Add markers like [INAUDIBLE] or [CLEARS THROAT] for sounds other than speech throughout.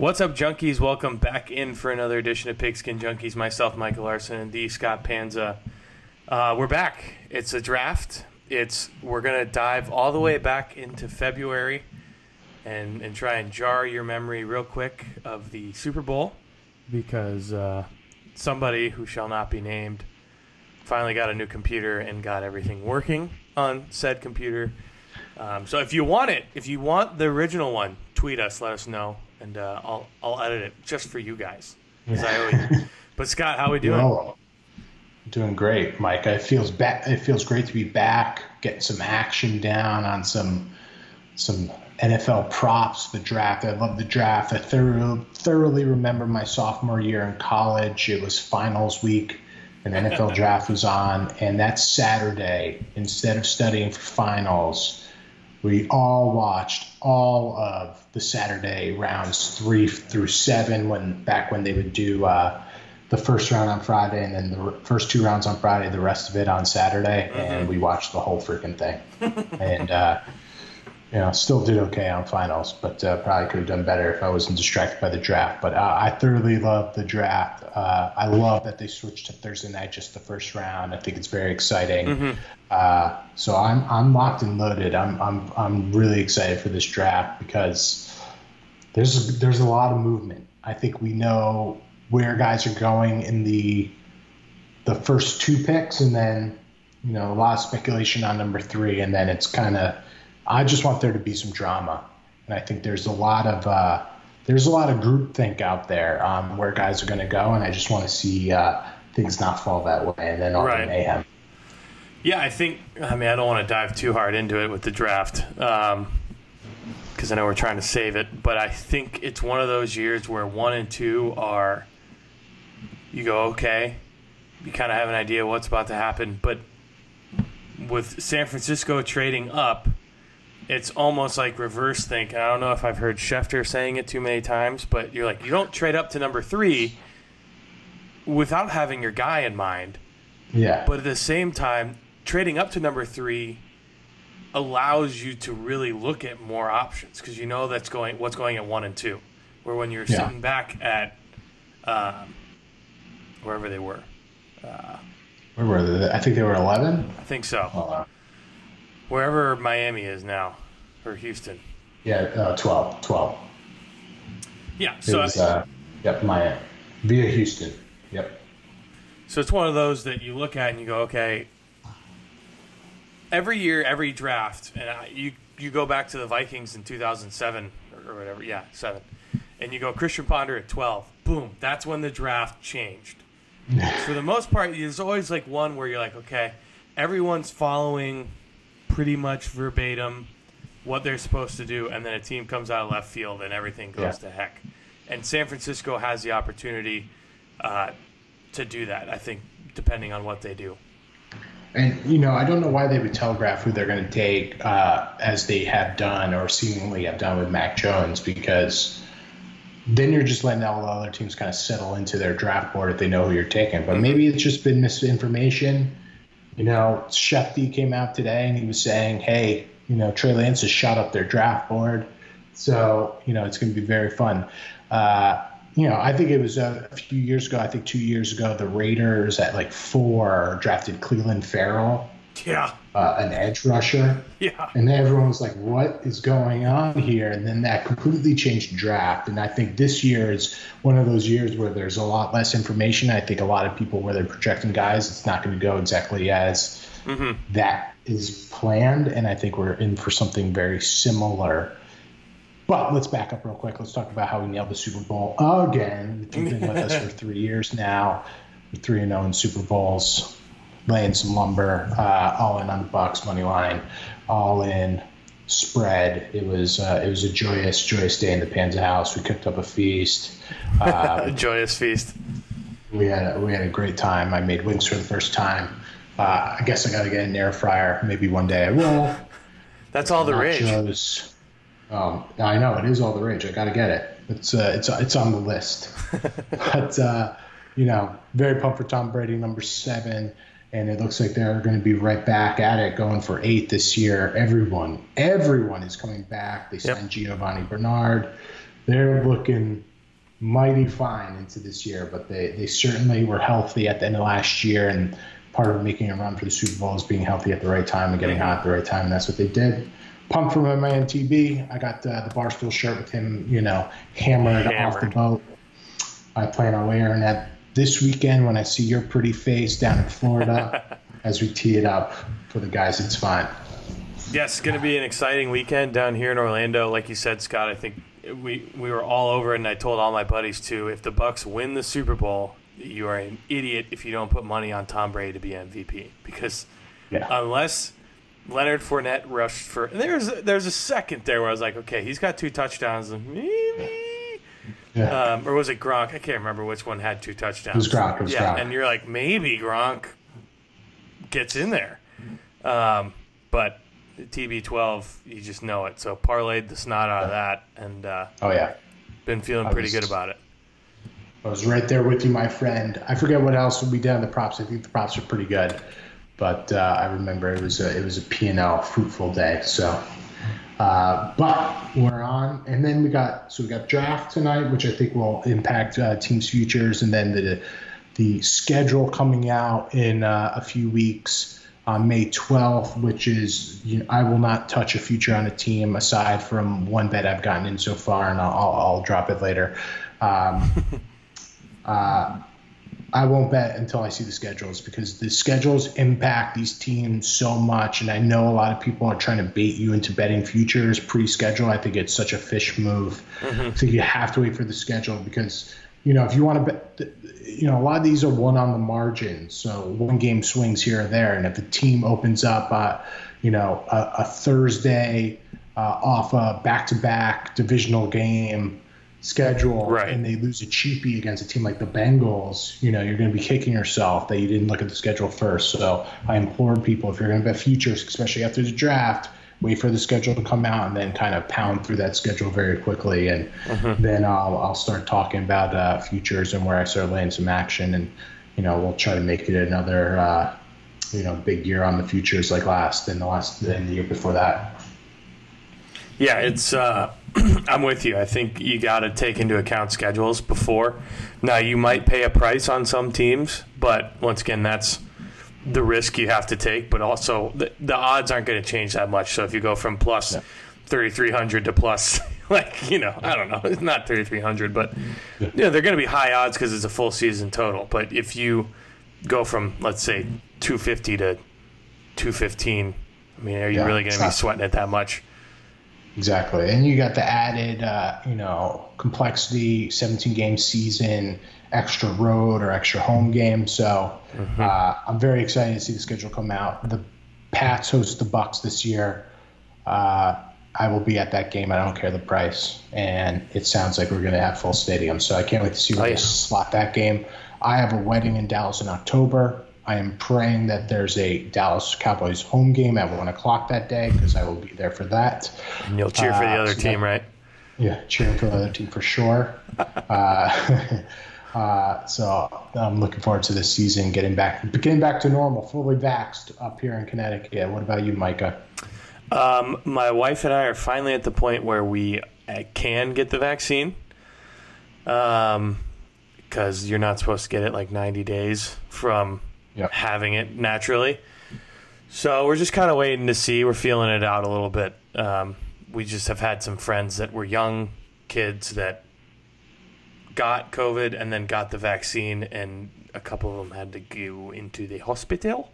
What's up, junkies? Welcome back in for another edition of Pigskin Junkies. Myself, Michael Larson, and the Scott Panza. Uh, we're back. It's a draft. It's we're gonna dive all the way back into February, and and try and jar your memory real quick of the Super Bowl, because uh, somebody who shall not be named finally got a new computer and got everything working on said computer. Um, so if you want it, if you want the original one, tweet us, let us know, and uh, I'll I'll edit it just for you guys. I always, but Scott, how are we doing? Well, doing great, Mike. It feels ba- It feels great to be back, getting some action down on some some NFL props. The draft. I love the draft. I thoroughly thoroughly remember my sophomore year in college. It was finals week. An NFL [LAUGHS] draft was on, and that Saturday, instead of studying for finals, we all watched all of the Saturday rounds three through seven. When back when they would do uh, the first round on Friday and then the first two rounds on Friday, the rest of it on Saturday, and we watched the whole freaking thing. [LAUGHS] and uh, you know, still did okay on finals, but uh, probably could have done better if I wasn't distracted by the draft. But uh, I thoroughly love the draft. Uh, I love that they switched to Thursday night, just the first round. I think it's very exciting. Uh, so I'm I'm locked and loaded. I'm I'm I'm really excited for this draft because there's there's a lot of movement. I think we know where guys are going in the the first two picks, and then you know a lot of speculation on number three, and then it's kind of I just want there to be some drama, and I think there's a lot of uh, there's a lot of groupthink out there um, where guys are going to go, and I just want to see uh, things not fall that way, and then all Right. the mayhem. Yeah, I think. I mean, I don't want to dive too hard into it with the draft because I know we're trying to save it. But I think it's one of those years where one and two are. You go okay, you kind of have an idea what's about to happen, but with San Francisco trading up, it's almost like reverse think. I don't know if I've heard Schefter saying it too many times, but you're like, you don't trade up to number three without having your guy in mind. Yeah, But at the same time, trading up to number three allows you to really look at more options because you know that's going what's going at one and two. Where when you're Yeah. sitting back at um, wherever they were, where were they? I think they were eleven. I think so. Wherever Miami is now, or Houston. yeah, uh, 12, 12. Yeah. It So was, uh, yep, Miami via Houston. Yep. So it's one of those that you look at and you go, okay. Every year, every draft, and I, you you go back to the Vikings in 2007 or, or whatever, yeah, seven, and you go Christian Ponder at 12. Boom, that's when the draft changed. [LAUGHS] For the most part, there's always like one where you're like, okay, everyone's following pretty much verbatim what they're supposed to do, and then a team comes out of left field and everything goes Yeah. to heck. And San Francisco has the opportunity uh, to do that. I think depending on what they do. And you know, I don't know why they would telegraph who they're going to take, uh, as they have done or seemingly have done with Mac Jones, because then you're just letting all the other teams kind of settle into their draft board if they know who you're taking. But maybe it's just been misinformation. You know, Shefty came out today and he was saying, "Hey, you know, Trey Lance has shot up their draft board, so you know it's going to be very fun." Uh, you know, I think it was a, a few years ago. I think two years ago, the Raiders at like four drafted Clelin Ferrell, Yeah, uh, an edge rusher, yeah, and everyone was like, "What is going on here?" And then that completely changed draft. And I think this year is one of those years where there's a lot less information. I think a lot of people, where they're projecting guys, it's not going to go exactly as that is planned. And I think we're in for something very similar. But let's back up real quick. Let's talk about how we nailed the Super Bowl again. You've been with us [LAUGHS] for three years now, we're three and zero in Super Bowls, laying some lumber, uh, all in on the Bucks money line, all in spread. It was uh, it was a joyous joyous day in the Panza house. We cooked up a feast. [LAUGHS] Uh, a joyous feast. we had a, we had a great time. I made wings for the first time. Uh, I guess I got to get an air fryer. Maybe one day I will. That's all the rage. Um, I know it is all the rage. I got to get it. It's uh, it's it's on the list. [LAUGHS] but uh, you know, very pumped for Tom Brady, number seven, and it looks like they're going to be right back at it, going for eight this year. Everyone, everyone is coming back. They Yep. signed Giovani Bernard. They're looking mighty fine into this year, but they, they certainly were healthy at the end of last year. And part of making a run for the Super Bowl is being healthy at the right time and getting hot at the right time. And that's what they did. Pumped for my man TB. I got uh, the Barstool shirt with him, you know, hammered, hammered. off the boat. I plan on wearing that this weekend when I see your pretty face down in Florida [LAUGHS] as we tee it up for the guys. It's fine. Yes, it's going to be an exciting weekend down here in Orlando. Like you said, Scott, I think we we were all over it, and I told all my buddies too. If the Bucks win the Super Bowl, you are an idiot if you don't put money on Tom Brady to be MVP because yeah. unless Leonard Fournette rushed for there's there's a second there where I was like, okay, he's got two touchdowns, maybe. Yeah. Um, or was it Gronk? I can't remember which one had two touchdowns. It was Gronk. It was yeah, Gronk. and you're like, maybe Gronk gets in there, um, but TB12, you just know it. So parlayed the snot out of that, and uh, oh yeah, been feeling I pretty was, good about it. I was right there with you, my friend. I forget what else we did on the props. I think the props are pretty good, but uh, I remember it was a it was a P and L fruitful day. So. Uh, but we're on, and then we got so we got draft tonight, which I think will impact uh, teams' futures, and then the the schedule coming out in uh, a few weeks on May 12th, which is you know, I will not touch a future on a team aside from one bet I've gotten in so far, and I'll, I'll drop it later. Um, [LAUGHS] uh, I won't bet until I see the schedules because the schedules impact these teams so much, and I know a lot of people are trying to bait you into betting futures pre-schedule. I think it's such a fish move. Mm-hmm. So you have to wait for the schedule because you know if you want to bet you know, a lot of these are one on the margin. So one game swings here or there. And if a team opens up, uh, you know, a, a Thursday uh, off a back to back divisional game schedule right. and they lose a cheapie against a team like the Bengals, you know, you're going to be kicking yourself that you didn't look at the schedule first. So I implore people, if you're going to bet futures, especially after the draft, wait for the schedule to come out and then kind of pound through that schedule very quickly. And mm-hmm. then I'll, I'll start talking about uh, futures and where I start laying some action. And, you know, we'll try to make it another, uh, you know, big year on the futures like last and the last and the year before that. Yeah, it's. Uh, [CLEARS THROAT] I'm with you. I think you got to take into account schedules before. Now you might pay a price on some teams, but once again, that's the risk you have to take, but also the, the odds aren't going to change that much. So if you go from plus yeah. 3,300 to plus, [LAUGHS] like, you know, I don't know, it's not 3,300, but, mm-hmm. yeah. you know, they're going to be high odds because it's a full season total. But if you go from, let's say, 250 to 215, I mean, are you yeah, really going to be sweating it that much? Exactly. And you got the added, uh, you know, complexity, 17 game season extra road or extra home game. So mm-hmm. uh, I'm very excited to see the schedule come out. The Pats host the Bucks this year. Uh, I will be at that game. I don't care the price, and it sounds like we're going to have full stadium. So I can't wait to see where oh, yeah. they slot that game. I have a wedding in Dallas in October. I am praying that there's a Dallas Cowboys home game at one o'clock that day because I will be there for that. And you'll cheer for the uh, other so team, that, right? Yeah, cheering for the other team for sure. [LAUGHS] uh, [LAUGHS] uh, so I'm looking forward to this season, getting back, getting back to normal, fully vaxxed up here in Connecticut. What about you, Micah? Um, my wife and I are finally at the point where we uh, can get the vaccine. Um, because you're not supposed to get it like 90 days from yep. having it naturally. So we're just kind of waiting to see. We're feeling it out a little bit. Um, we just have had some friends that were young kids that got COVID and then got the vaccine, and a couple of them had to go into the hospital.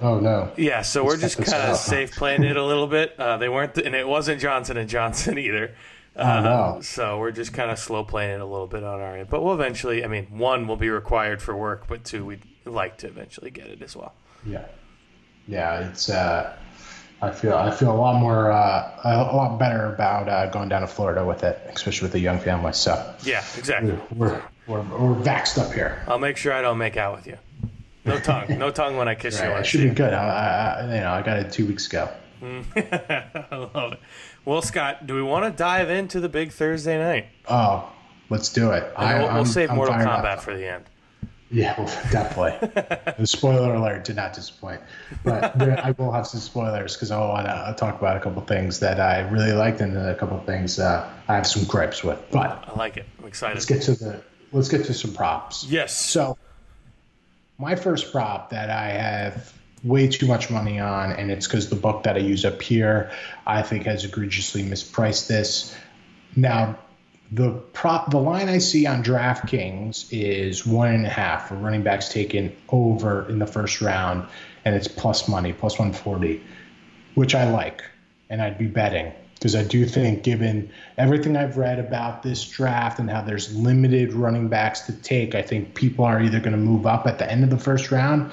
Oh no! Yeah, so we're just kind of safe playing it a little bit. Uh, they weren't, and it wasn't Johnson and Johnson [LAUGHS] either. Uh, oh no! So we're just kind of slow playing it a little bit on our end, but we'll eventually. I mean, one will be required for work, but two, we'd like to eventually get it as well. Yeah, yeah, it's. Uh, I feel I feel a lot more uh, a lot better about uh, going down to Florida with it, especially with a young family. So yeah, exactly. We're we're, we're, we're vaxxed up here. I'll make sure I don't make out with you. No tongue, no tongue when I kiss right, you. It should be good. I, I, you know I got it two weeks ago. [LAUGHS] I love it. Well, Scott, do we want to dive into the big Thursday night? Oh, let's do it. I, we'll, we'll save Mortal Kombat up. for the end. Yeah, well, [LAUGHS] definitely. the spoiler alert did not disappoint, but there, I will have some spoilers because I want to talk about a couple things that I really liked and then a couple things uh, I have some gripes with. But I like it. I'm excited. Let's get to the let's get to some props. Yes. So, my first prop that I have way too much money on, and it's because the book that I use up here, I think has egregiously mispriced this. Now, the prop, the line I see on DraftKings is one and a half. For running backs taken over in the first round, and it's plus money, plus 140, which I like, and I'd be betting. Because I do think, given everything I've read about this draft and how there's limited running backs to take, I think people are either going to move up at the end of the first round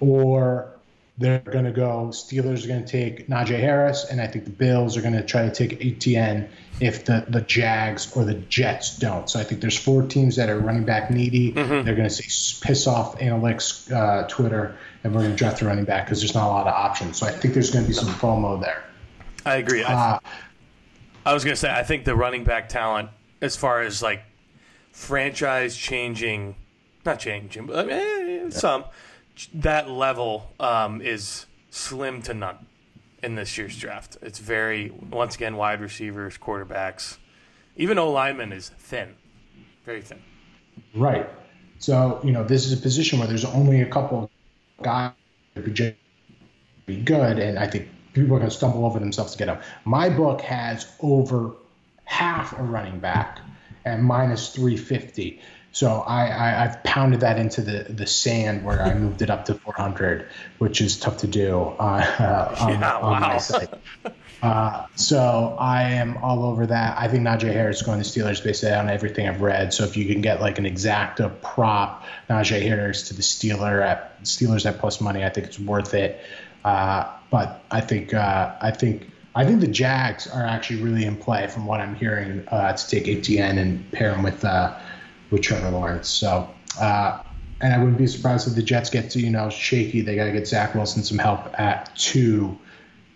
or they're going to go. Steelers are going to take Najee Harris, and I think the Bills are going to try to take Etienne if the, the Jags or the Jets don't. So I think there's four teams that are running back needy. Mm-hmm. They're going to say piss off analytics, uh, Twitter, and we're going to draft the running back because there's not a lot of options. So I think there's going to be some FOMO there. I agree. Uh, I was going to say I think the running back talent, as far as like franchise changing, not changing, but eh, some that level um, is slim to none in this year's draft. It's very once again wide receivers, quarterbacks, even O lineman is thin, very thin. Right. So you know this is a position where there's only a couple guys who could be good, and I think people are going to stumble over themselves to get them. My book has over half a running back and minus 350. So I, I have pounded that into the, the sand where I moved it up to 400, which is tough to do uh, uh, [LAUGHS] on, [LAUGHS] yeah, on wow. my site. Uh, so I am all over that. I think Najee Harris going to Steelers based on everything I've read. So if you can get like an exacta prop Najee Harris to the Steeler at Steelers at plus money, I think it's worth it. Uh, but I think uh, I think I think the Jags are actually really in play from what I'm hearing uh, to take Etienne and pair him with uh, with Trevor Lawrence. So, uh, and I wouldn't be surprised if the Jets get to, you know, shaky. They got to get Zach Wilson some help at two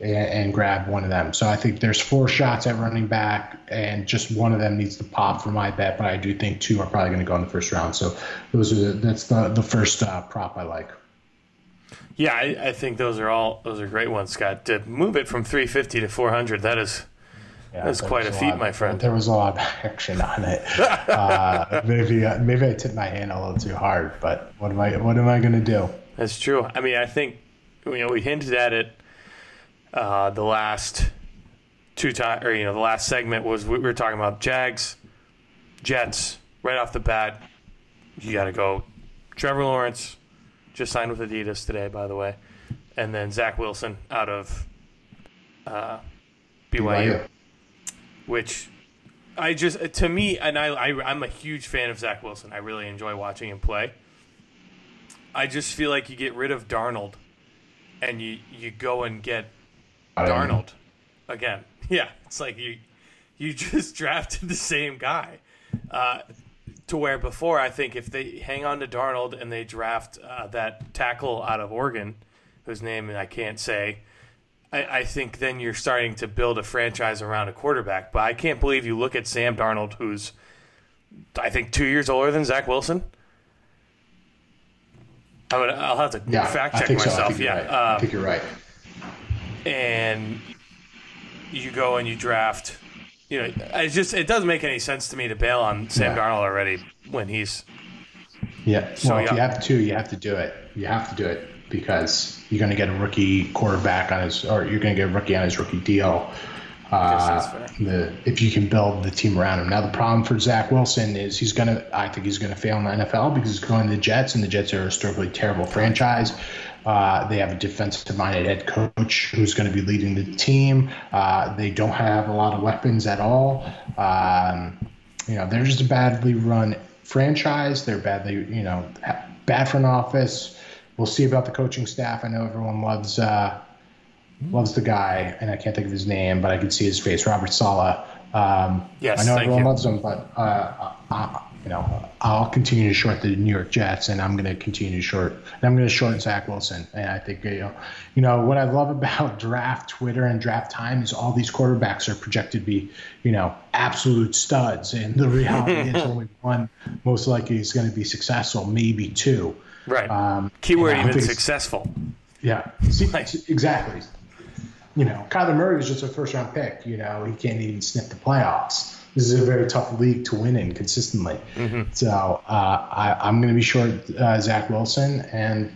and, and, grab one of them. So I think there's four shots at running back, and just one of them needs to pop for my bet. But I do think two are probably going to go in the first round. So those are the, that's the the first uh, prop I like. Yeah, I, I, think those are all those are great ones, Scott. To move it from 350 to 400, that is yeah, That's quite a feat, lot, my friend. There was a lot of [LAUGHS] action on it. [LAUGHS] uh, maybe uh, maybe I tipped my hand a little too hard, but what am I what am I going to do? That's true. I mean, I think you know we hinted at it. Uh, the last two times, or you know, the last segment was we were talking about Jags, Jets. Right off the bat, you got to go. Trevor Lawrence just signed with Adidas today, by the way, and then Zach Wilson out of uh, BYU. BYU which I just to me, and I, I I'm a huge fan of Zach Wilson. I really enjoy watching him play. I just feel like you get rid of Darnold, and you you go and get Darnold again. [LAUGHS] Yeah, it's like you you just [LAUGHS] drafted the same guy. Uh, to where before, I think if they hang on to Darnold and they draft uh, that tackle out of Oregon, whose name I can't say, I, I, think then you're starting to build a franchise around a quarterback. But I can't believe you look at Sam Darnold, who's I think two years older than Zach Wilson. I would, I'll have to yeah, fact check myself. So. Yeah, right. um, I think you're right. And you go and you draft. You know, it just it doesn't make any sense to me to bail on Sam yeah. Darnold already when he's. Yeah. So well, if you have to, you have to do it. You have to do it because you're going to get a rookie quarterback on his, or you're going to get a rookie on his rookie deal. Uh, the, if you can build the team around him. Now the problem for Zach Wilson is he's going to, I think he's going to fail in the NFL because he's going to the Jets, and the Jets are a historically terrible franchise. Uh, they have a defensive-minded head coach who's going to be leading the team. Uh, they don't have a lot of weapons at all. Um, you know, they're just a badly run franchise. They're badly, you know, bad front office we'll see about the coaching staff. I know everyone loves uh, loves the guy, and I can't think of his name, but I can see his face, Robert Saleh. Um, yes, I know everyone you. loves him, but uh, uh, you know, I'll continue to short the New York Jets, and I'm going to continue to short. And I'm going to short Zach Wilson. And I think you know, you know what I love [LAUGHS] about draft Twitter and draft time is all these quarterbacks are projected to be, you know, absolute studs, and the reality is [LAUGHS] only one most likely is going to be successful, maybe two. Right. Um, Keyword even successful. Yeah. See, exactly. You know, Kyler Murray was just a first round pick. You know, he can't even sniff the playoffs this is a very tough league to win in consistently. Mm-hmm. So uh, I, am going to be short uh, Zach Wilson, and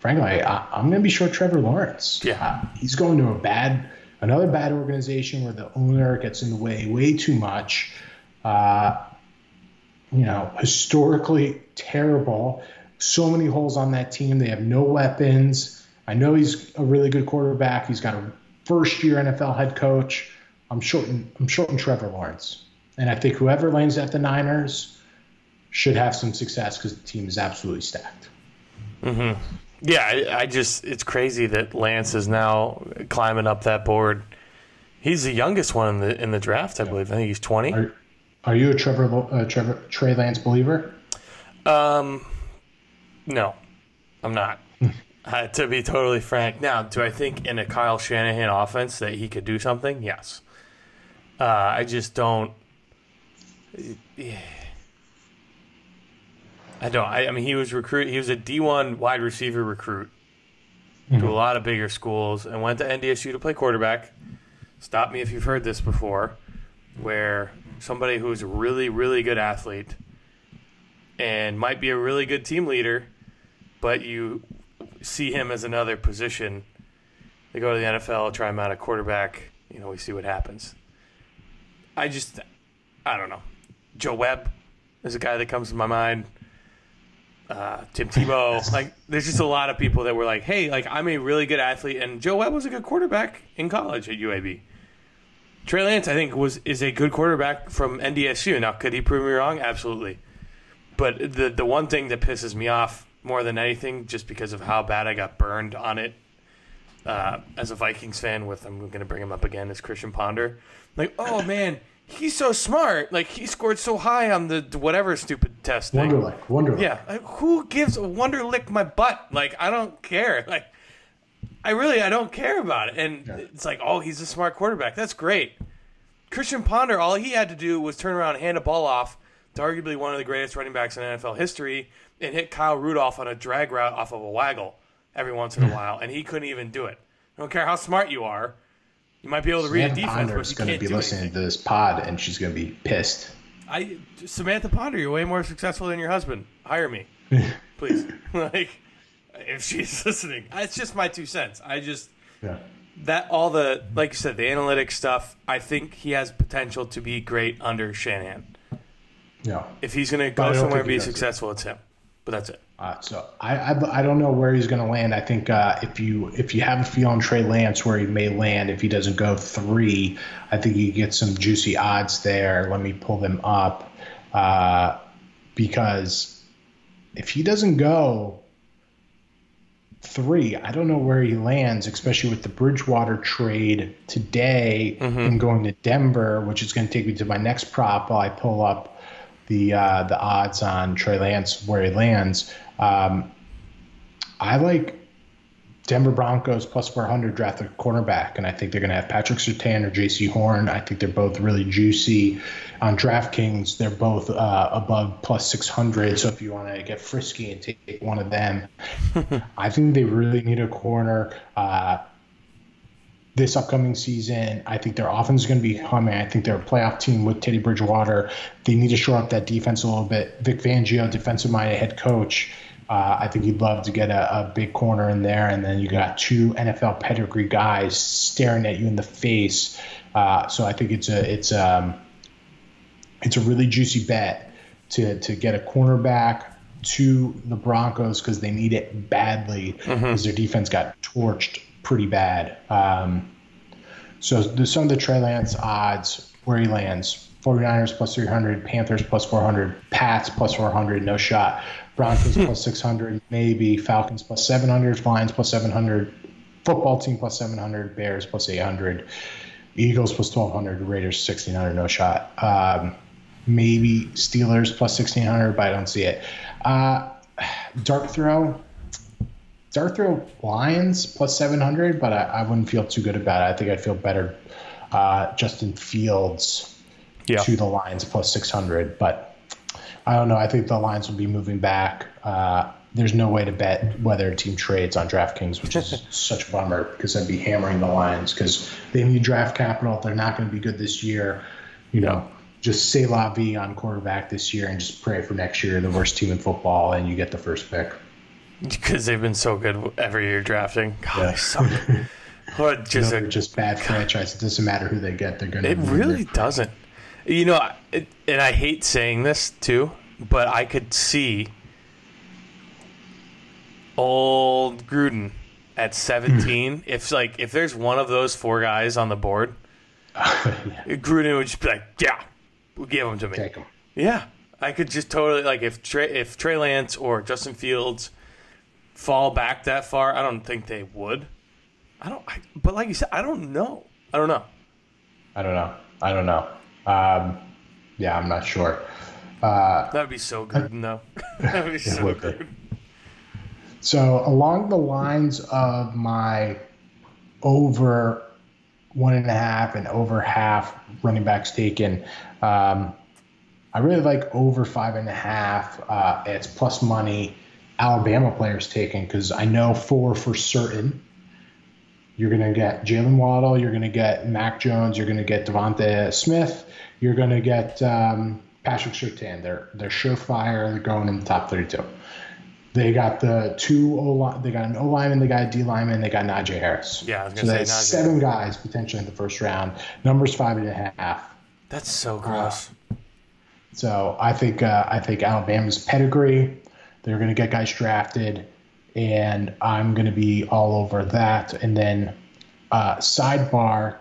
frankly, I, am going to be short Trevor Lawrence. Yeah, uh, he's going to a bad, another bad organization where the owner gets in the way way too much. Uh, you know, historically terrible. So many holes on that team. They have no weapons. I know he's a really good quarterback. He's got a first year NFL head coach I'm shorting I'm shorting Trevor Lawrence, and I think whoever lands at the Niners should have some success because the team is absolutely stacked. Mm-hmm. Yeah, I, I, just it's crazy that Lance is now climbing up that board. He's the youngest one in the in the draft, I yeah. believe. I think he's 20. Are, are you a Trevor uh, Trevor Trey Lance believer? Um, no, I'm not. uh, to be totally frank, now do I think in a Kyle Shanahan offense that he could do something? Yes. Uh, I just don't. [SIGHS] I don't. I, I, mean, he was recruit. He was a D one wide receiver recruit mm-hmm. to a lot of bigger schools, and went to NDSU to play quarterback. Stop me if you've heard this before, where somebody who's a really, really good athlete and might be a really good team leader, but you see him as another position. They go to the NFL, try him out at quarterback. You know, we see what happens. I just, I don't know. Joe Webb is a guy that comes to my mind. Uh, Tim Tebow, [LAUGHS] like, there's just a lot of people that were like, "Hey, like, I'm a really good athlete," and Joe Webb was a good quarterback in college at UAB. Trey Lance, I think, was is a good quarterback from NDSU. Now, could he prove me wrong? Absolutely. But the the one thing that pisses me off more than anything, just because of how bad I got burned on it uh, as a Vikings fan, with I'm going to bring him up again, as Christian Ponder. Like, oh [CLEARS THROAT] man, he's so smart. Like he scored so high on the whatever stupid test. Thing. Wonderlic, Wonderlic. Yeah, like, who gives a Wonderlic my butt? Like I don't care. [LAUGHS] Like I really I don't care about it. And yeah. it's like, oh, he's a smart quarterback. That's great. Christian Ponder, all he had to do was turn around and hand a ball off to arguably one of the greatest running backs in NFL history and hit Kyle Rudolph on a drag route off of a waggle every once in a hmm. while, and he couldn't even do it. I don't care how smart you are. You might be able to read a defense, Ponder's but you going to be listening anything. to this pod, and she's going to be pissed. I Samantha Ponder, you're way more successful than your husband. Hire me, [LAUGHS] please. [LAUGHS] like, if she's [LAUGHS] listening, it's just my two cents. I just yeah. that all the like you said, the analytics stuff. I think he has potential to be great under Shanahan. Yeah. If he's going to go somewhere and be successful, it. it's him. But that's it. Uh, so I, I, I don't know where he's going to land. I think uh, if you if you have a feel on Trey Lance where he may land if he doesn't go three, I think you get some juicy odds there. Let me pull them up uh, because if he doesn't go three, I don't know where he lands, especially with the Bridgewater trade today mm-hmm. and going to Denver, which is going to take me to my next prop while I pull up the uh, the odds on Trey Lance where he lands. Um, I like Denver Broncos plus 400 draft a cornerback, and I think they're going to have Patrick Surtain or Jaycee Horn. I think they're both really juicy. On DraftKings, they're both uh, above plus 600. So if you want to get frisky and take one of them, [LAUGHS] I think they really need a corner. Uh, this upcoming season. I think their offense is going to be humming. I think they're a playoff team with Teddy Bridgewater. They need to shore up that defense a little bit. Vic Fangio, defensive minded head coach. Uh, I think he'd love to get a, a, big corner in there, and then you got two NFL pedigree guys staring at you in the face. Uh, so I think it's a it's um it's a really juicy bet to to get a cornerback to the Broncos because they need it badly because mm-hmm. their defense got torched pretty bad. Um, so the, some of the Trey Lance odds where he lands 49ers plus 300, Panthers plus 400, Pats plus 400, no shot. Broncos [LAUGHS] plus 600, maybe. Falcons plus 700, Lions plus 700, football team plus 700, Bears plus 800, Eagles plus 1200, Raiders 1600, no shot. Um, maybe Steelers plus 1600, but I don't see it. Uh, dark throw, dark throw Lions plus 700, but I, I, wouldn't feel too good about it. I think I'd feel better uh, Justin Fields yeah. to the Lions plus 600, but I don't know. I think the Lions will be moving back. Uh, there's no way to bet whether a team trades on DraftKings, which is [LAUGHS] such a bummer because I'd be hammering the Lions because they need draft capital. They're not going to be good this year. You know, just say la vie on quarterback this year and just pray for next year, the worst team in football, and you get the first pick. [LAUGHS] Because they've been so good every year drafting. God, yeah. so what [LAUGHS] just you know, a, just bad franchise. It doesn't matter who they get; they're going to. It really doesn't. You know, it, and I hate saying this too, but I could see old Gruden at 17. Hmm. if like if there's one of those four guys on the board, [LAUGHS] yeah. Gruden would just be like, "Yeah, we'll give them to me." Take them. Yeah, I could just totally like if Trey, if Trey Lance or Justin Fields fall back that far. I don't think they would. I don't. I, but like you said, I don't know. I don't know. I don't know. I don't know. Um, yeah, I'm not sure. Uh, that would be so good, though. [LAUGHS] that would be [LAUGHS] so would good. Be. So along the lines of my over one and a half and over half running backs taken, um, I really like over five and a half. Uh, it's plus money. Alabama players taken because I know four for certain you're going to get Jalen Waddle. You're going to get Mac Jones. You're going to get DeVonta Smith. You're going to get um, Patrick Surtain. They're they're surefire. They're going in the top 32. They got the two O line. They got an O lineman. They got a D lineman. They got Najee Harris. Yeah, so they have seven guys potentially in the first round. Numbers five and a half. That's so gross. Uh, so I think uh, I think Alabama's pedigree. They're going to get guys drafted and I'm going to be all over that. And then uh, sidebar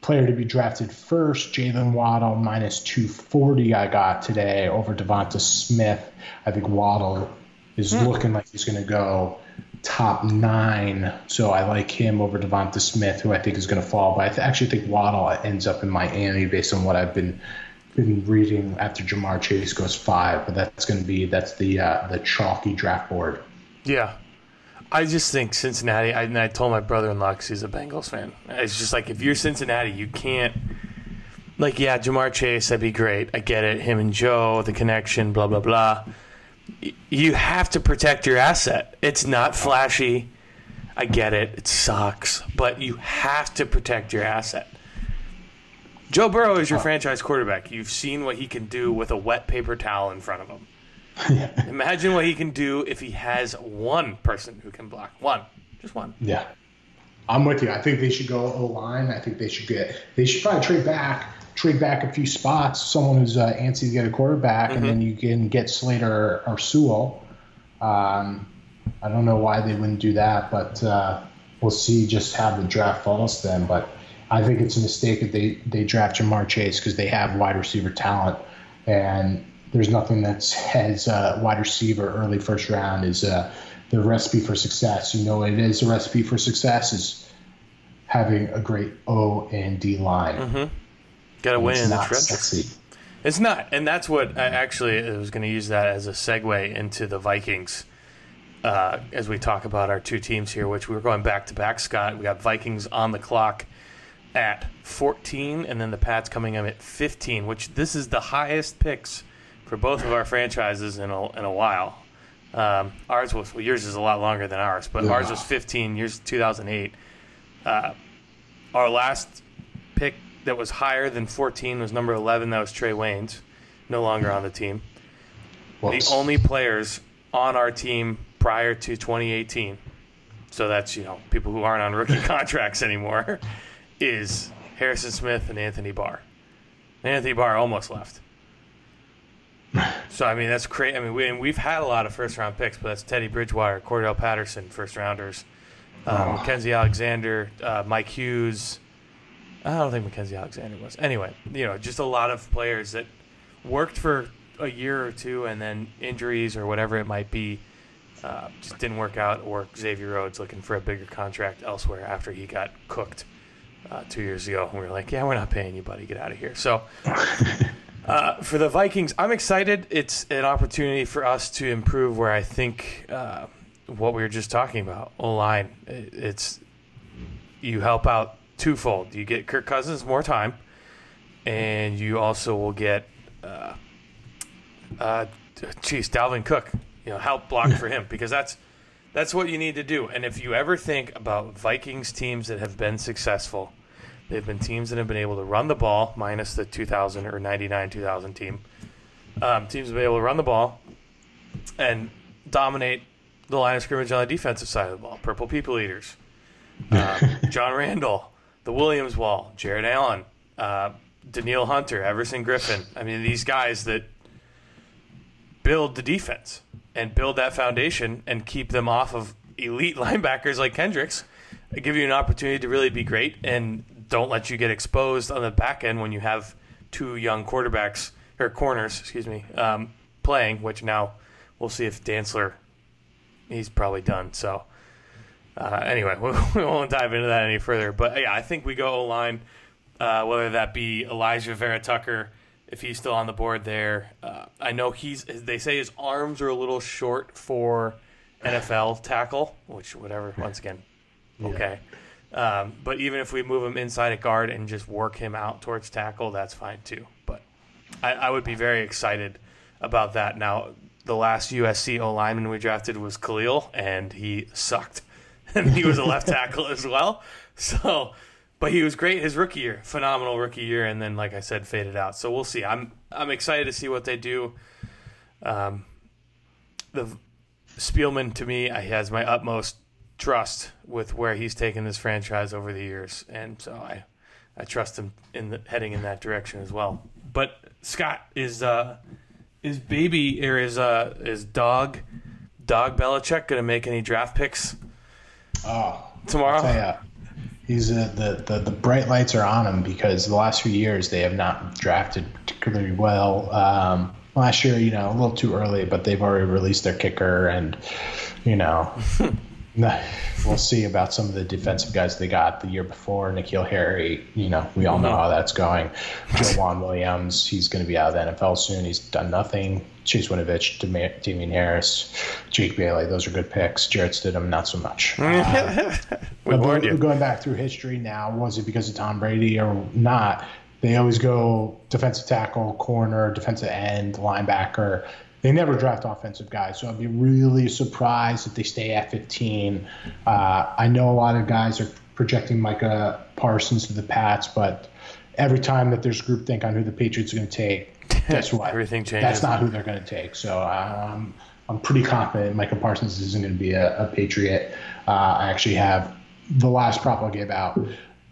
player to be drafted first, Jalen Waddle minus 240. I got today over DeVonta Smith. I think Waddle is mm. looking like he's going to go top nine. So I like him over DeVonta Smith, who I think is going to fall. But I th- actually think Waddle ends up in Miami based on what I've been been reading after Ja'Marr Chase goes five. But that's going to be that's the uh, the chalky draft board. Yeah, I just think Cincinnati. I, and I told my brother-in-law because he's a Bengals fan. It's just like if you're Cincinnati, you can't. Like, yeah, Ja'Marr Chase, that'd be great. I get it. Him and Joe, the connection, blah blah blah. You have to protect your asset. It's not flashy. I get it. It sucks, but you have to protect your asset. Joe Burrow is your franchise quarterback. You've seen what he can do with a wet paper towel in front of him. [LAUGHS] Imagine what he can do if he has one person who can block. One. Just one. Yeah. I'm with you. I think they should go O line. I think they should get they should probably trade back trade back a few spots. Someone who's uh, antsy to get a quarterback, mm-hmm. and then you can get Slater or, or Sewell. Um, I don't know why they wouldn't do that, but uh, we'll see just how the draft falls then. But I think it's a mistake that they they draft Ja'Marr Chase because they have wide receiver talent, and there's nothing that says uh, wide receiver early first round is uh, the recipe for success. You know what it is? The recipe for success is having a great O and D line. Mm-hmm. Got to win in the trenches. It's not, and that's what I actually I was going to use that as a segue into the Vikings. Uh, as we talk about our two teams here, which we're going back to back, Scott. We got Vikings on the clock at 14, and then the Pats coming in at 15, which this is the highest picks for both of our franchises in a, in a while. Um, ours was well, yours is a lot longer than ours, but yeah. ours was 15 years 2008. Uh, our last pick that was higher than 14 was number 11. That was Trae Waynes, no longer on the team. Whoops. The only players on our team prior to 2018, so that's you know people who aren't on rookie [LAUGHS] contracts anymore, is Harrison Smith and Anthony Barr. Anthony Barr almost left. So I mean that's crazy. I mean we, we've had a lot of first round picks, but that's Teddy Bridgewater, Cordell Patterson, first rounders, um, oh. Mackensie Alexander, uh, Mike Hughes. I don't think Mackensie Alexander was. Anyway, you know, just a lot of players that worked for a year or two, and then injuries or whatever it might be, uh, just didn't work out. Or Xavier Rhodes looking for a bigger contract elsewhere after he got cooked uh, two years ago, and we were like, "Yeah, we're not paying you, buddy. Get out of here." So [LAUGHS] Uh, for the Vikings, I'm excited. It's an opportunity for us to improve where I think uh, what we were just talking about, O line. It's you help out twofold. You get Kirk Cousins more time, and you also will get, uh, uh, geez, Dalvin Cook. You know, help block [LAUGHS] for him because that's that's what you need to do. And if you ever think about Vikings teams that have been successful They've been teams that have been able to run the ball, minus the 2000 or 99 2000 team. Um, teams have been able to run the ball and dominate the line of scrimmage on the defensive side of the ball. Purple people eaters. [LAUGHS] Um, John Randle, the Williams Wall, Jared Allen, uh, Danielle Hunter, Everson Griffen. I mean, these guys that build the defense and build that foundation and keep them off of elite [LAUGHS] linebackers like Kendricks give you an opportunity to really be great and don't let you get exposed on the back end when you have two young quarterbacks or corners, excuse me, um, playing. Which now we'll see if Dantzler, he's probably done. So uh, anyway, we, [LAUGHS] we, won't dive into that any further. But yeah, I think we go O line, uh, whether that be Alijah Vera-Tucker if he's still on the board there. Uh, I know he's. They say his arms are a little short for NFL tackle, which whatever. Once again, okay. Yeah. Um, but even if we move him inside a guard and just work him out towards tackle, that's fine too. But I, I would be very excited about that. Now, the last USC O lineman we drafted was Kalil, and he sucked. [LAUGHS] and he was a left [LAUGHS] tackle as well. So, but he was great his rookie year, phenomenal rookie year, and then, like I said, faded out. So we'll see. I'm I'm excited to see what they do. Um, the Spielman to me, has my utmost trust with where he's taken this franchise over the years, and so I, I trust him in the, heading in that direction as well. But Scott is uh, is baby or is uh is dog dog Belichick going to make any draft picks? Oh, tomorrow. He's uh, the, the the bright lights are on him because the last few years they have not drafted particularly well. Um, last year, you know, a little too early, but they've already released their kicker, and you know, [LAUGHS] [LAUGHS] we'll see about some of the defensive guys they got the year before. N'Keal Harry, you know, we all know mm-hmm. how that's going. Joejuan Williams, he's going to be out of the NFL soon. He's done nothing. Chase Winovich, Damien Harris, Jake Bailey, those are good picks. Jarrett Stidham, not so much. Uh, [LAUGHS] we warned you. Going back through history now, was it because of Tom Brady or not? They always go defensive tackle, corner, defensive end, linebacker they never draft offensive guys, so I'd be really surprised if they stay at 15. Uh, I know a lot of guys are projecting Micah Parsons to the Pats, but every time that there's groupthink on who the Patriots are going to take, [LAUGHS] guess what? Everything changes. That's not who they're going to take. So um, I'm pretty confident Micah Parsons isn't going to be a, a Patriot. Uh, I actually have the last prop I gave out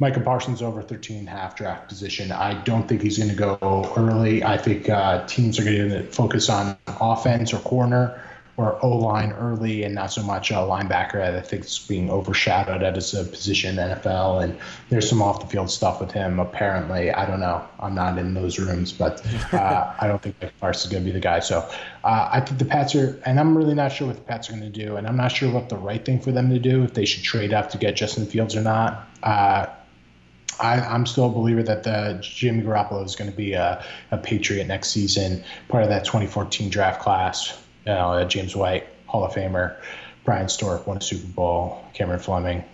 Micah Parsons over 13 and a half draft position. I don't think he's going to go early. I think uh, teams are going to focus on offense or corner or O line early and not so much a linebacker. I think it's being overshadowed as a position in NFL. And there's some off the field stuff with him, apparently. I don't know. I'm not in those rooms, but uh, I don't think Micah Parsons is going to be the guy. So uh, I think the Pats are, and I'm really not sure what the Pats are going to do. And I'm not sure what the right thing for them to do, if they should trade up to get Justin Fields or not. I, am still a believer that the Jimmy Garoppolo is going to be a, a, Patriot next season, part of that 2014 draft class. You know, uh, James White, Hall of Famer, Bryan Stork won a Super Bowl, Cameron Fleming,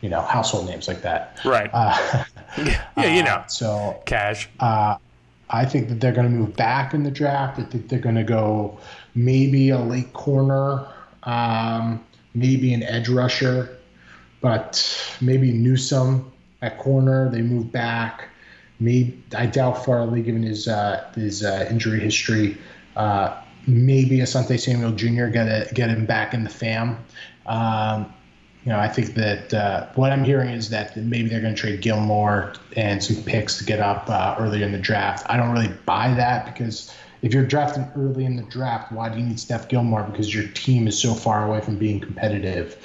you know, household names like that. Right. Uh, [LAUGHS] yeah, you know. Uh, so cash. Uh, I think that they're going to move back in the draft. I think they're going to go maybe a late corner, um, maybe an edge rusher, but maybe Newsome at corner. They move back. Maybe I doubt Farley, given his uh, his uh, injury history. Uh, maybe Asante Samuel Jr. get a, get him back in the fam. Um, you know, I think that uh, what I'm hearing is that maybe they're going to trade Gilmore and some picks to get up uh, earlier in the draft. I don't really buy that because if you're drafting early in the draft, why do you need Steph Gilmore? Because your team is so far away from being competitive.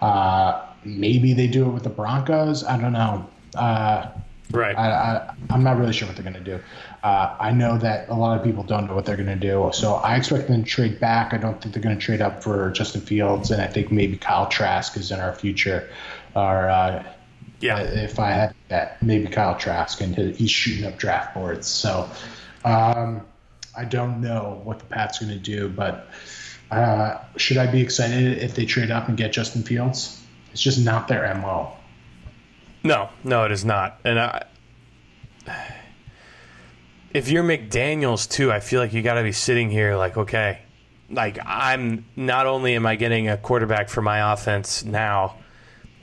Uh, maybe they do it with the Broncos. I don't know. Uh, right. I, am not really sure what they're going to do. Uh, I know that a lot of people don't know what they're going to do. So I expect them to trade back. I don't think they're going to trade up for Justin Fields, and I think maybe Kyle Trask is in our future. Or uh, yeah, if I had that, maybe Kyle Trask, and he's shooting up draft boards. So Um, I don't know what the Pats going to do, but uh, should I be excited if they trade up and get Justin Fields? It's just not their mo. No, no, it is not. And I, if you're McDaniel's too, I feel like you got to be sitting here like, okay, like I'm not only am I getting a quarterback for my offense now,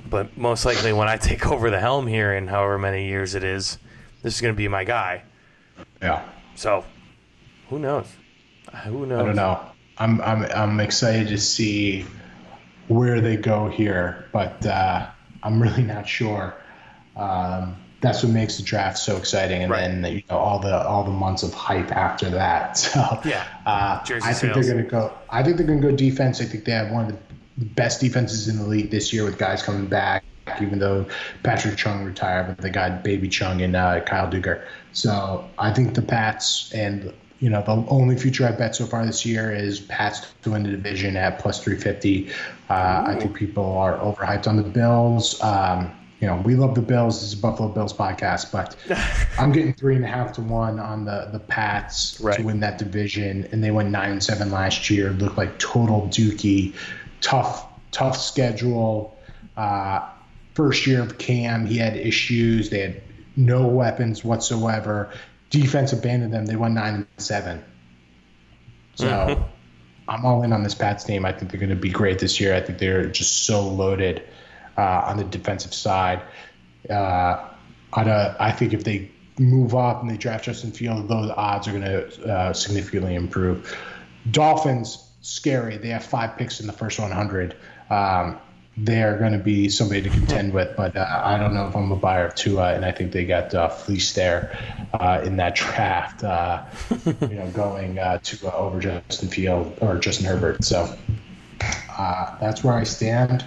but most likely when I take [LAUGHS] over the helm here in however many years it is, this is going to be my guy. Yeah. So, who knows? Who knows? I don't know. I'm I'm I'm excited to see where they go here, but uh, I'm really [LAUGHS] not sure. Um, that's what makes the draft so exciting, and Right. then you know all the all the months of hype after that. [LAUGHS] So Yeah. uh, I think sales. they're going to go. I think they're going to go defense. I think they have one of the best defenses in the league this year with guys coming back. Even though Patrick Chung retired, but they got Baby Chung and uh, Kyle Dugger. So I think the Pats and you know the only future I bet so far this year is Pats to win the division at plus 350. Uh, I think people are overhyped on the Bills. Um, you know, we love the Bills. This is a Buffalo Bills podcast, but [LAUGHS] I'm getting three and a half to one on the the Pats Right. to win that division, and they went nine and seven last year. Looked like total dookie, tough tough schedule. Uh, first year of Cam, he had issues. They had no weapons whatsoever. Defense abandoned them. They won nine and seven. So I'm all in on this Pats team. I think they're going to be great this year. I think they're just so loaded uh, on the defensive side. Uh, I'd, uh, I think if they move up and they draft Justin Field, those odds are going to uh, significantly improve. Dolphins, scary. They have five picks in the first 100. Um, they're going to be somebody to contend with, but uh, I don't know if I'm a buyer of Tua, and I think they got uh, fleeced there uh, in that draft. Uh, [LAUGHS] you know, going uh, Tua over Justin Field or Justin Herbert. So uh, that's where I stand.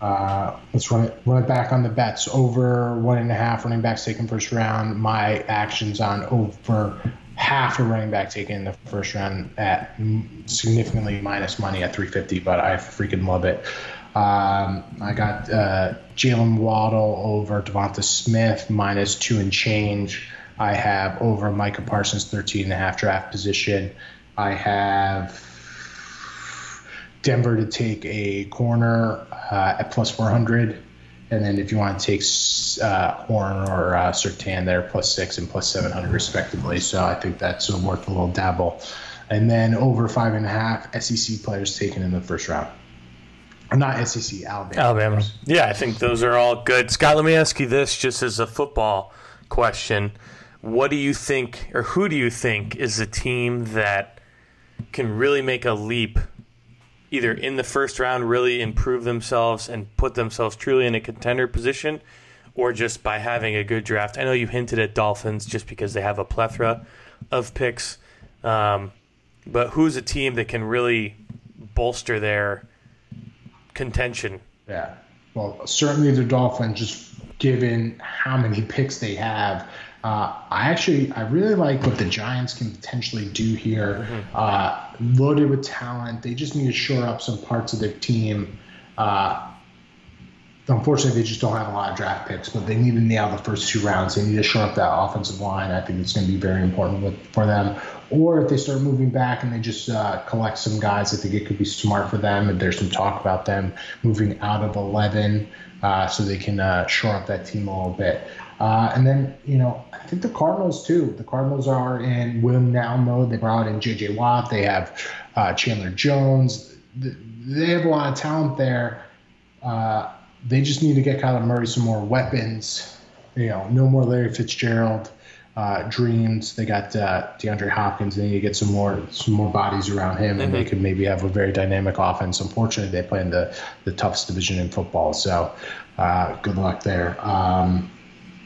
Uh, let's run it run it back on the bets. Over one and a half running backs taken first round. My actions on over half a running back taken in the first round at significantly minus money at 350, but I freaking love it. Um, I got uh, Jaylen Waddle over Devonta Smith minus two and change. I have over Micah Parsons 13 and a half draft position. I have Denver to take a corner uh, at plus 400. And then if you want to take uh, Horn or uh, Surtain, they're plus six and plus 700 respectively. So I think that's worth a little dabble. And then over five and a half SEC players taken in the first round. Or not SEC, Alabama. Alabama. Yeah, I think those are all good. Scott, let me ask you this just as a football question. What do you think, or who do you think is the team that can really make a leap either in the first round, really improve themselves and put themselves truly in a contender position, or just by having a good draft? I know you hinted at Dolphins just because they have a plethora of picks. Um, but who's a team that can really bolster their contention Yeah. Well, certainly the Dolphins, just given how many picks they have. Uh, I actually, I really like what the Giants can potentially do here. Uh, loaded with talent, they just need to shore up some parts of their team. Uh, unfortunately, they just don't have a lot of draft picks, but they need to nail the first two rounds. They need to shore up that offensive line. I think it's going to be very important with, for them. Or if they start moving back and they just uh, collect some guys, I think it could be smart for them. And there's some talk about them moving out of 11 uh, so they can uh, shore up that team a little bit. Uh, and then, you know, I think the Cardinals too. The Cardinals are in win now mode. They brought in J.J. Watt. They have uh, Chandler Jones. Th- They have a lot of talent there. Uh, they just need to get Kyler Murray some more weapons. You know, no more Larry Fitzgerald uh, dreams. They got uh, DeAndre Hopkins. They need to get some more some more bodies around him, and they could maybe have a very dynamic offense. Unfortunately, they play in the the toughest division in football, so uh, good luck there. Um,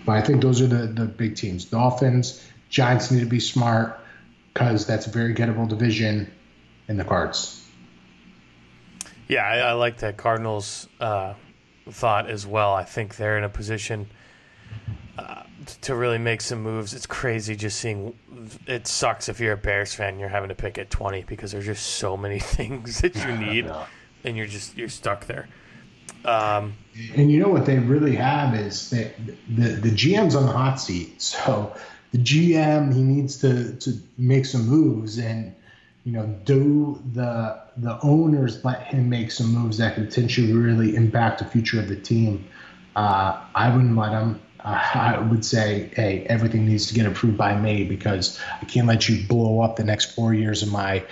but I think those are the the big teams. Dolphins, Giants need to be smart because that's a very gettable division in the cards. Yeah, I, I like that Cardinals uh, thought as well. I think they're in a position uh, to really make some moves. It's crazy just seeing. It sucks if you're a Bears fan. You're having to pick at 20 because there's just so many [LAUGHS] things that you need, and you're just you're stuck there. Um, And you know what they really have is that the the GM's on the hot seat. So the GM he needs to to make some moves and you know do the the owners let him make some moves that could potentially really impact the future of the team. Uh, I wouldn't let him. Uh, I would say, hey, everything needs to get approved by me because I can't let you blow up the next four years of my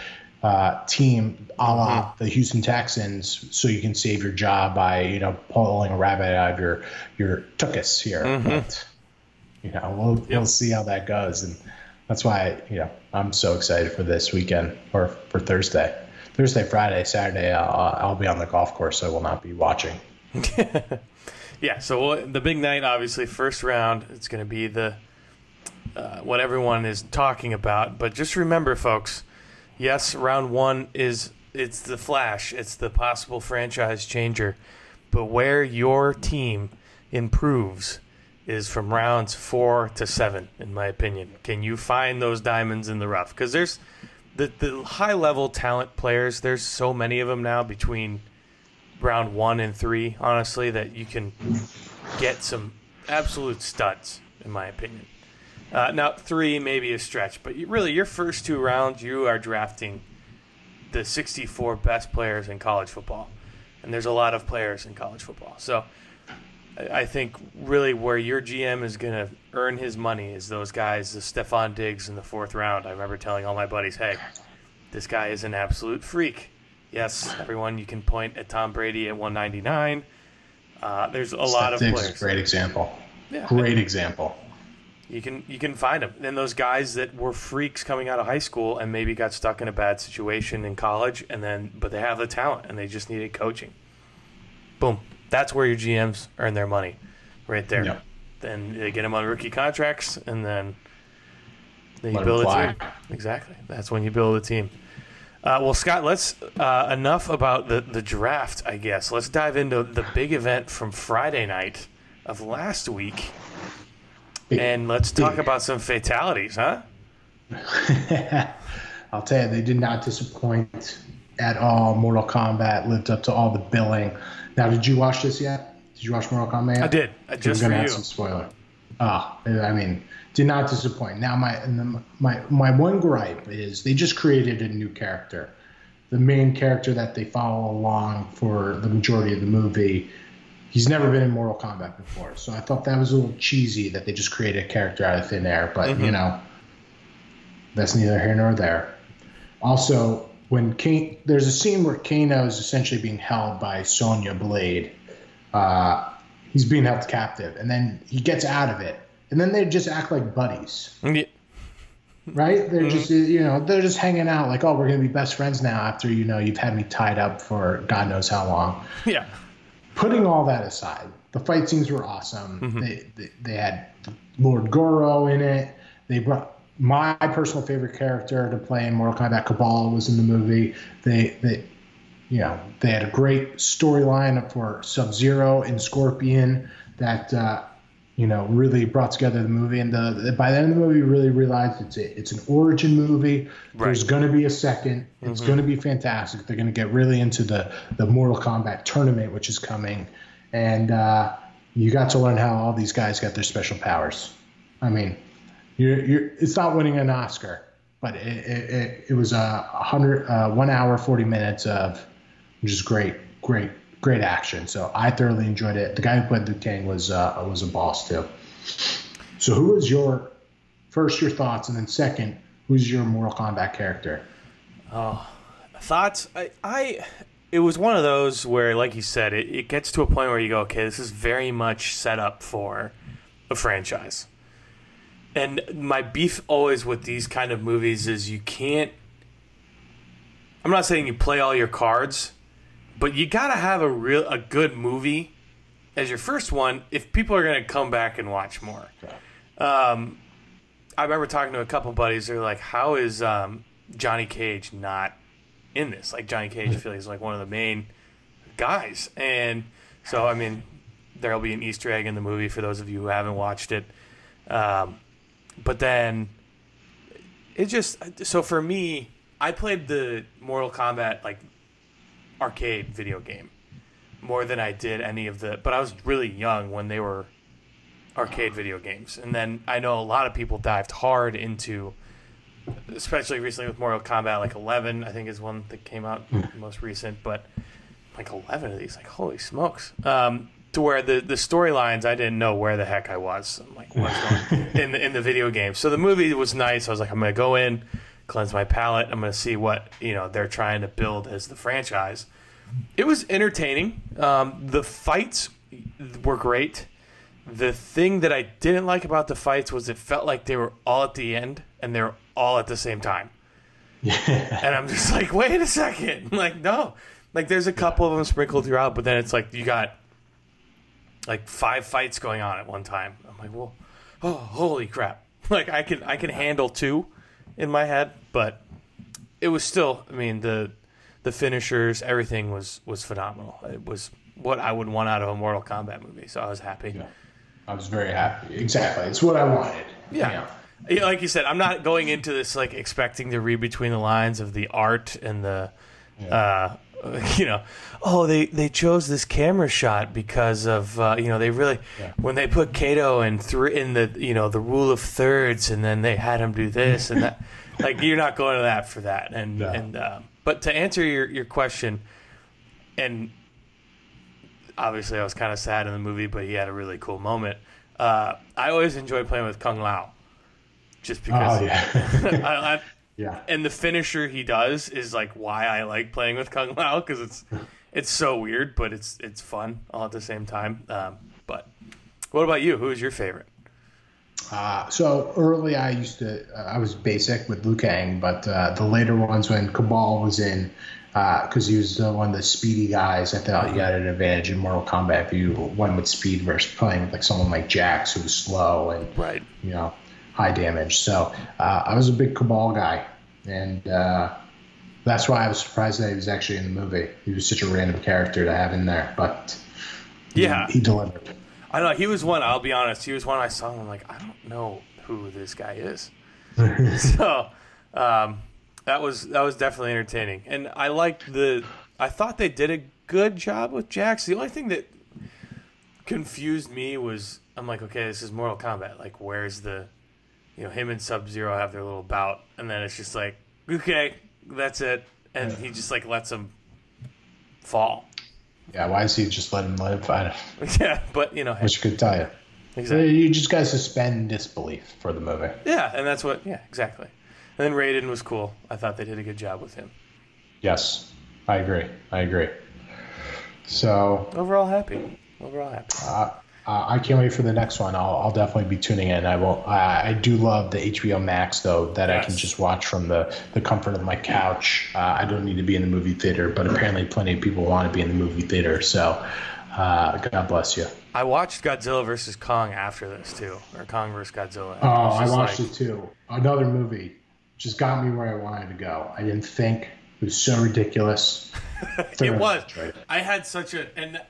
uh, team, a la mm-hmm. the Houston Texans, so you can save your job by you know pulling a rabbit out of your your tuchus here. Mm-hmm. But, you know, we'll yep. we'll see how that goes, and that's why you know I'm so excited for this weekend or for Thursday, Thursday, Friday, Saturday. I'll, I'll be on the golf course, so I will not be watching. [LAUGHS] yeah. So the big night, obviously, first round. It's going to be the uh, what everyone is talking about, but just remember, folks yes, round one is it's the flash, it's the possible franchise changer, but where your team improves is from rounds four to seven, in my opinion. Can you find those diamonds in the rough? Because there's the the high level talent players. There's so many of them now between round one and three. Honestly, that you can get some absolute studs, in my opinion. Uh, now, three may be a stretch, but you, really, your first two rounds, you are drafting the 64 best players in college football. And there's a lot of players in college football. So I think really where your GM is going to earn his money is those guys, the Stefon Diggs in the fourth round. I remember telling all my buddies, hey, this guy is an absolute freak. Yes, everyone, you can point at Tom Brady at 199. Uh, there's a Steph lot of Diggs players. Great example. Yeah, great example. You can you can find them. And those guys that were freaks coming out of high school and maybe got stuck in a bad situation in college, and then but they have the talent and they just needed coaching. Boom. That's where your GMs earn their money, right there. Yep. Then they get them on rookie contracts, and then then you Let build a team. Exactly. That's when you build a team. Uh, well, Scott, let's uh, enough about the the draft. I guess let's dive into the big event from Friday night of last week and let's talk about some fatalities, huh? [LAUGHS] I'll tell you, they did not disappoint at all. Mortal Kombat lived up to all the billing. Now, did you watch this yet? Did you watch Mortal Kombat? Yet? I did. I just going to add some spoiler. Oh, I mean, did not disappoint. Now, my my my one gripe is they just created a new character. The main character that they follow along for the majority of the movie he's never been in Mortal Kombat before. So I thought that was a little cheesy that they just created a character out of thin air. But mm-hmm. you know, that's neither here nor there. Also, when Kane, there's a scene where Kano is essentially being held by Sonya Blade. Uh, he's being held captive, and then he gets out of it, and then they just act like buddies. Yeah. Right? They're mm-hmm. just you know they're just hanging out like oh we're gonna be best friends now after you know you've had me tied up for God knows how long. Yeah putting all that aside, the fight scenes were awesome. Mm-hmm. They, they, they had Lord Goro in it. They brought my personal favorite character to play in Mortal Kombat Kabal was in the movie. They they you know they had a great storyline for Sub Zero and Scorpion that uh, you know really brought together the movie. And the, by the end of the movie, you really realized it's a, it's an origin movie. Right. There's going to be a second. It's mm-hmm. going to be fantastic. They're going to get really into the the Mortal Kombat tournament, which is coming, and uh, you got to learn how all these guys got their special powers. I mean, you're, you're it's not winning an Oscar, but it it, it was a hundred uh, one hour forty minutes of just great great great action. So I thoroughly enjoyed it. The guy who played Liu Kang was uh, was a boss too. So who is your first your thoughts, and then second, who's your Mortal Kombat character? Oh, thoughts. I, I it was one of those where, like you said, it, it gets to a point where you go, okay, this is very much set up for a franchise. And my beef always with these kind of movies is you can't. I'm not saying you play all your cards, but you gotta have a real a good movie as your first one if people are gonna come back and watch more. Um, I remember talking to a couple buddies. They're like, "How is um, Johnny Cage not in this? Like Johnny Cage, I feel like like one of the main guys." And so, I mean, there'll be an Easter egg in the movie for those of you who haven't watched it. Um, but then it just so for me, I played the Mortal Kombat like arcade video game more than I did any of the. But I was really young when they were arcade video games. And then I know a lot of people dived hard into, especially recently with Mortal Kombat, like 11, I think is one that came out most recent, but like 11 of these, like, holy smokes. Um, to where the, the storylines, I didn't know where the heck I was. I'm like, what's going [LAUGHS] in the, in the video game. So the movie was nice. I was like, I'm going to go in, cleanse my palate. I'm going to see what, you know, they're trying to build as the franchise. It was entertaining. Um, the fights were great. The thing that I didn't like about the fights was it felt like they were all at the end and they were all at the same time. Yeah. And I'm just like, wait a second. [LAUGHS] Like, no. Like, there's a couple of them sprinkled throughout, but then it's like you got like five fights going on at one time. I'm like, well, oh, holy crap! [LAUGHS] Like, I can I can handle two in my head, but it was still. I mean, the the finishers, everything was was phenomenal. It was what I would want out of a Mortal Kombat movie, so I was happy. Yeah. I was very happy. Exactly, it's what I wanted. Yeah. Yeah, like you said, I'm not going into this like expecting to read between the lines of the art and the, uh, [LAUGHS] you know, oh they they chose this camera shot because of uh, you know they really Yeah. when they put Kato in three in the you know the rule of thirds and then they had him do this and that [LAUGHS] like you're not going to that for that and No. and um, but to answer your your question and obviously I was kind of sad in the movie but he had a really cool moment. Uh, I always enjoy playing with Kung Lao, just because. Oh yeah, [LAUGHS] I, yeah. and the finisher he does is like why I like playing with Kung Lao because it's [LAUGHS] it's so weird, but it's it's fun all at the same time. Um, but what about you? Who is your favorite? Uh, so early, I used to, uh, I was basic with Liu Kang, but uh, the later ones when Kabal was in, because he was uh, one of the speedy guys, I thought you had an advantage in Mortal Kombat if you went with speed versus playing with like someone like Jax who was slow and Right. you know high damage. So uh, I was a big Kabal guy, and uh, that's why I was surprised that he was actually in the movie. He was such a random character to have in there, but Yeah. he delivered. I know. He was one. I'll be honest. He was one I saw. And I'm like, I don't know who this guy is. [LAUGHS] so um, that was that was definitely entertaining, and I liked the. I thought they did a good job with Jax. The only thing that confused me was I'm like, okay, this is Mortal Kombat. Like, where's the, you know, him and Sub Zero have their little bout, and then it's just like, okay, that's it, and he just like lets him fall. Yeah, why is he just let him live? I don't, [LAUGHS] yeah, but you know, I could tell you. exactly. You just got to suspend disbelief for the movie. Yeah, and that's what. Yeah, exactly. And then Raiden was cool. I thought they did a good job with him. Yes, I agree. I agree. So Overall happy. Overall happy. uh, uh, I can't wait for the next one. I'll, I'll definitely be tuning in. I will. I, I do love the HBO Max though that I can just watch from the the comfort of my couch. Uh, I don't need to be in the movie theater, but apparently plenty of people want to be in the movie theater. So uh, God bless you. I watched Godzilla versus Kong after this too, or Kong versus Godzilla. Oh, I watched like- it too. Another movie just got me where I wanted to go. I didn't think it was so ridiculous. [LAUGHS] It was. Right. I had such a and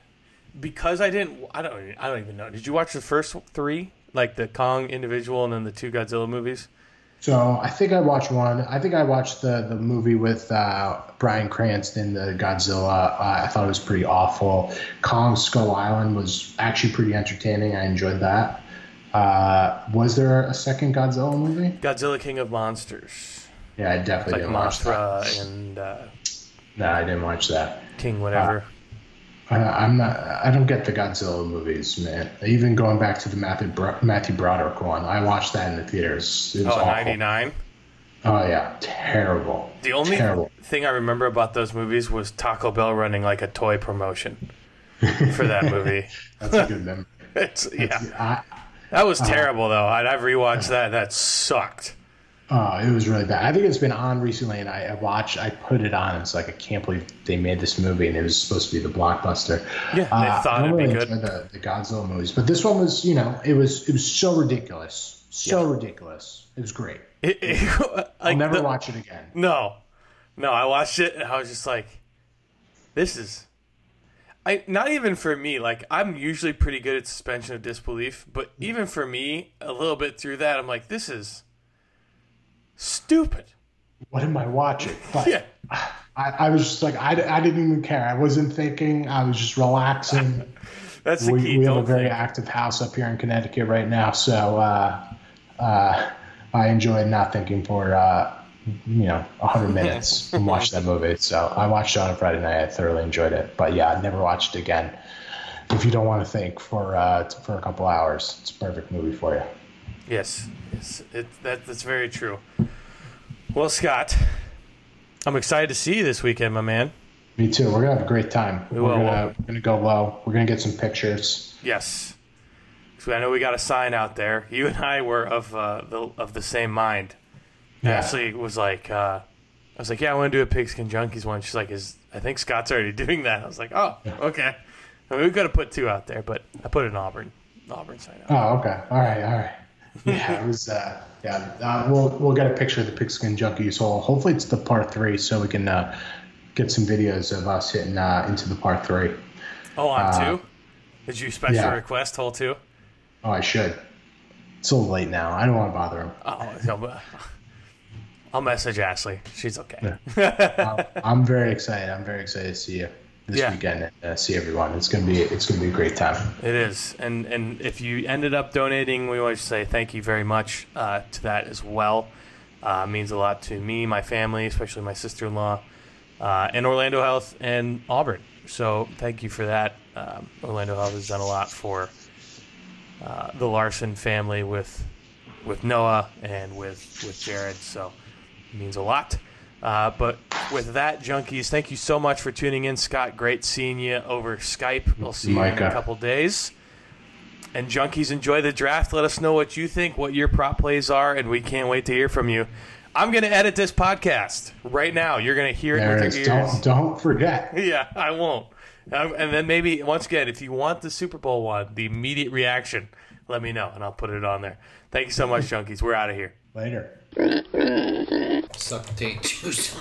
because I didn't. I don't. I don't even know. Did you watch the first three, like the Kong individual and then the two Godzilla movies? So I think I watched one. I think I watched the the movie with uh, Bryan Cranston, the Godzilla. Uh, I thought it was pretty awful. Kong Skull Island was actually pretty entertaining. I enjoyed that. Uh, was there a second Godzilla movie? Godzilla King of Monsters, Yeah, I definitely like didn't watch Mothra that. and uh, No, I didn't watch that. King whatever. Uh, I'm not. I don't get the Godzilla movies, man. Even going back to the Matthew Bro- Matthew Broderick one, I watched that in the theaters. It was oh, 99. Oh yeah, terrible. The only terrible. thing I remember about those movies was Taco Bell running like a toy promotion for that movie. [LAUGHS] That's a good memory. [LAUGHS] It's, yeah, I, that was terrible though. I'd I've rewatched that. That sucked. Oh, it was really bad. I think it's been on recently, and I, I watched. I put it on. It's like I can't believe they made this movie, and it was supposed to be the blockbuster. Yeah, they Uh, thought it'd don't be good. The, the Godzilla movies, but this one was, you know, it was it was so ridiculous, so ridiculous. It was great. It- it- [LAUGHS] I'll never the- watch it again. No, no. I watched it and I was just like, "This is." I not even for me. Like I'm usually pretty good at suspension of disbelief, but even for me, a little bit through that, I'm like, "This is stupid." What am I watching? But Yeah, I, I was just like, I, I didn't even care. I wasn't thinking. I was just relaxing. [LAUGHS] That's the we, key. we have a very think. active house up here in Connecticut right now, so uh, uh, I enjoyed not thinking for uh, you know 100 [LAUGHS] minutes and watched that movie. So I watched it on a Friday night. I thoroughly enjoyed it, but yeah, I'd never watched it again. If you don't want to think for uh, for a couple hours, it's a perfect movie for you. Yes, yes, it, that, that's very true. Well, Scott, I'm excited to see you this weekend, my man. Me too. We're gonna have a great time. We We're will. gonna we're gonna go low. We're gonna get some pictures. Yes, so I know we got a sign out there. You and I were of uh, the of the same mind. Yeah. Ashley was like, uh, I was like, yeah, I want to do a Pigskin Junkies one. She's like, is I think Scott's already [LAUGHS] doing that. I was like, oh, okay. I mean, we could have put two out there, but I put an Auburn Auburn sign out. Oh, okay. All right, all right. Yeah, it was. Uh, yeah, uh, we'll we'll get a picture of the pigskin junkies hole. Hopefully, it's the part three, so we can uh, get some videos of us hitting uh, into the part three. Oh, on Uh, two. Did you special yeah. request hole two? Oh, I should. It's a little late now. I don't want to bother him. Oh, no, I'll message Ashley. She's okay. Uh, I'm very excited. I'm very excited to see you this Yeah. weekend and uh, see everyone. It's gonna be it's gonna be a great time. It is, and and if you ended up donating, we want to say thank you very much uh, to that as well. Uh, means a lot to me, my family, especially my sister-in-law, uh, and Orlando Health and Auburn. So thank you for that. Um, Orlando Health has done a lot for uh, the Larson family with with Noah and with with Jared. So it means a lot. Uh, but with that, junkies, thank you so much for tuning in, Scott. Great seeing you over Skype. We'll see you in a couple days. And junkies, enjoy the draft. Let us know what you think, what your prop plays are, and we can't wait to hear from you. I'm going to edit this podcast right now. You're going to hear it There it with your ears. Don't don't forget. [LAUGHS] Yeah, I won't. Um, and then maybe once again, if you want the Super Bowl one, the immediate reaction, let me know and I'll put it on there. Thank you so much, junkies. We're out of here. Later. Suck tape [LAUGHS] juice.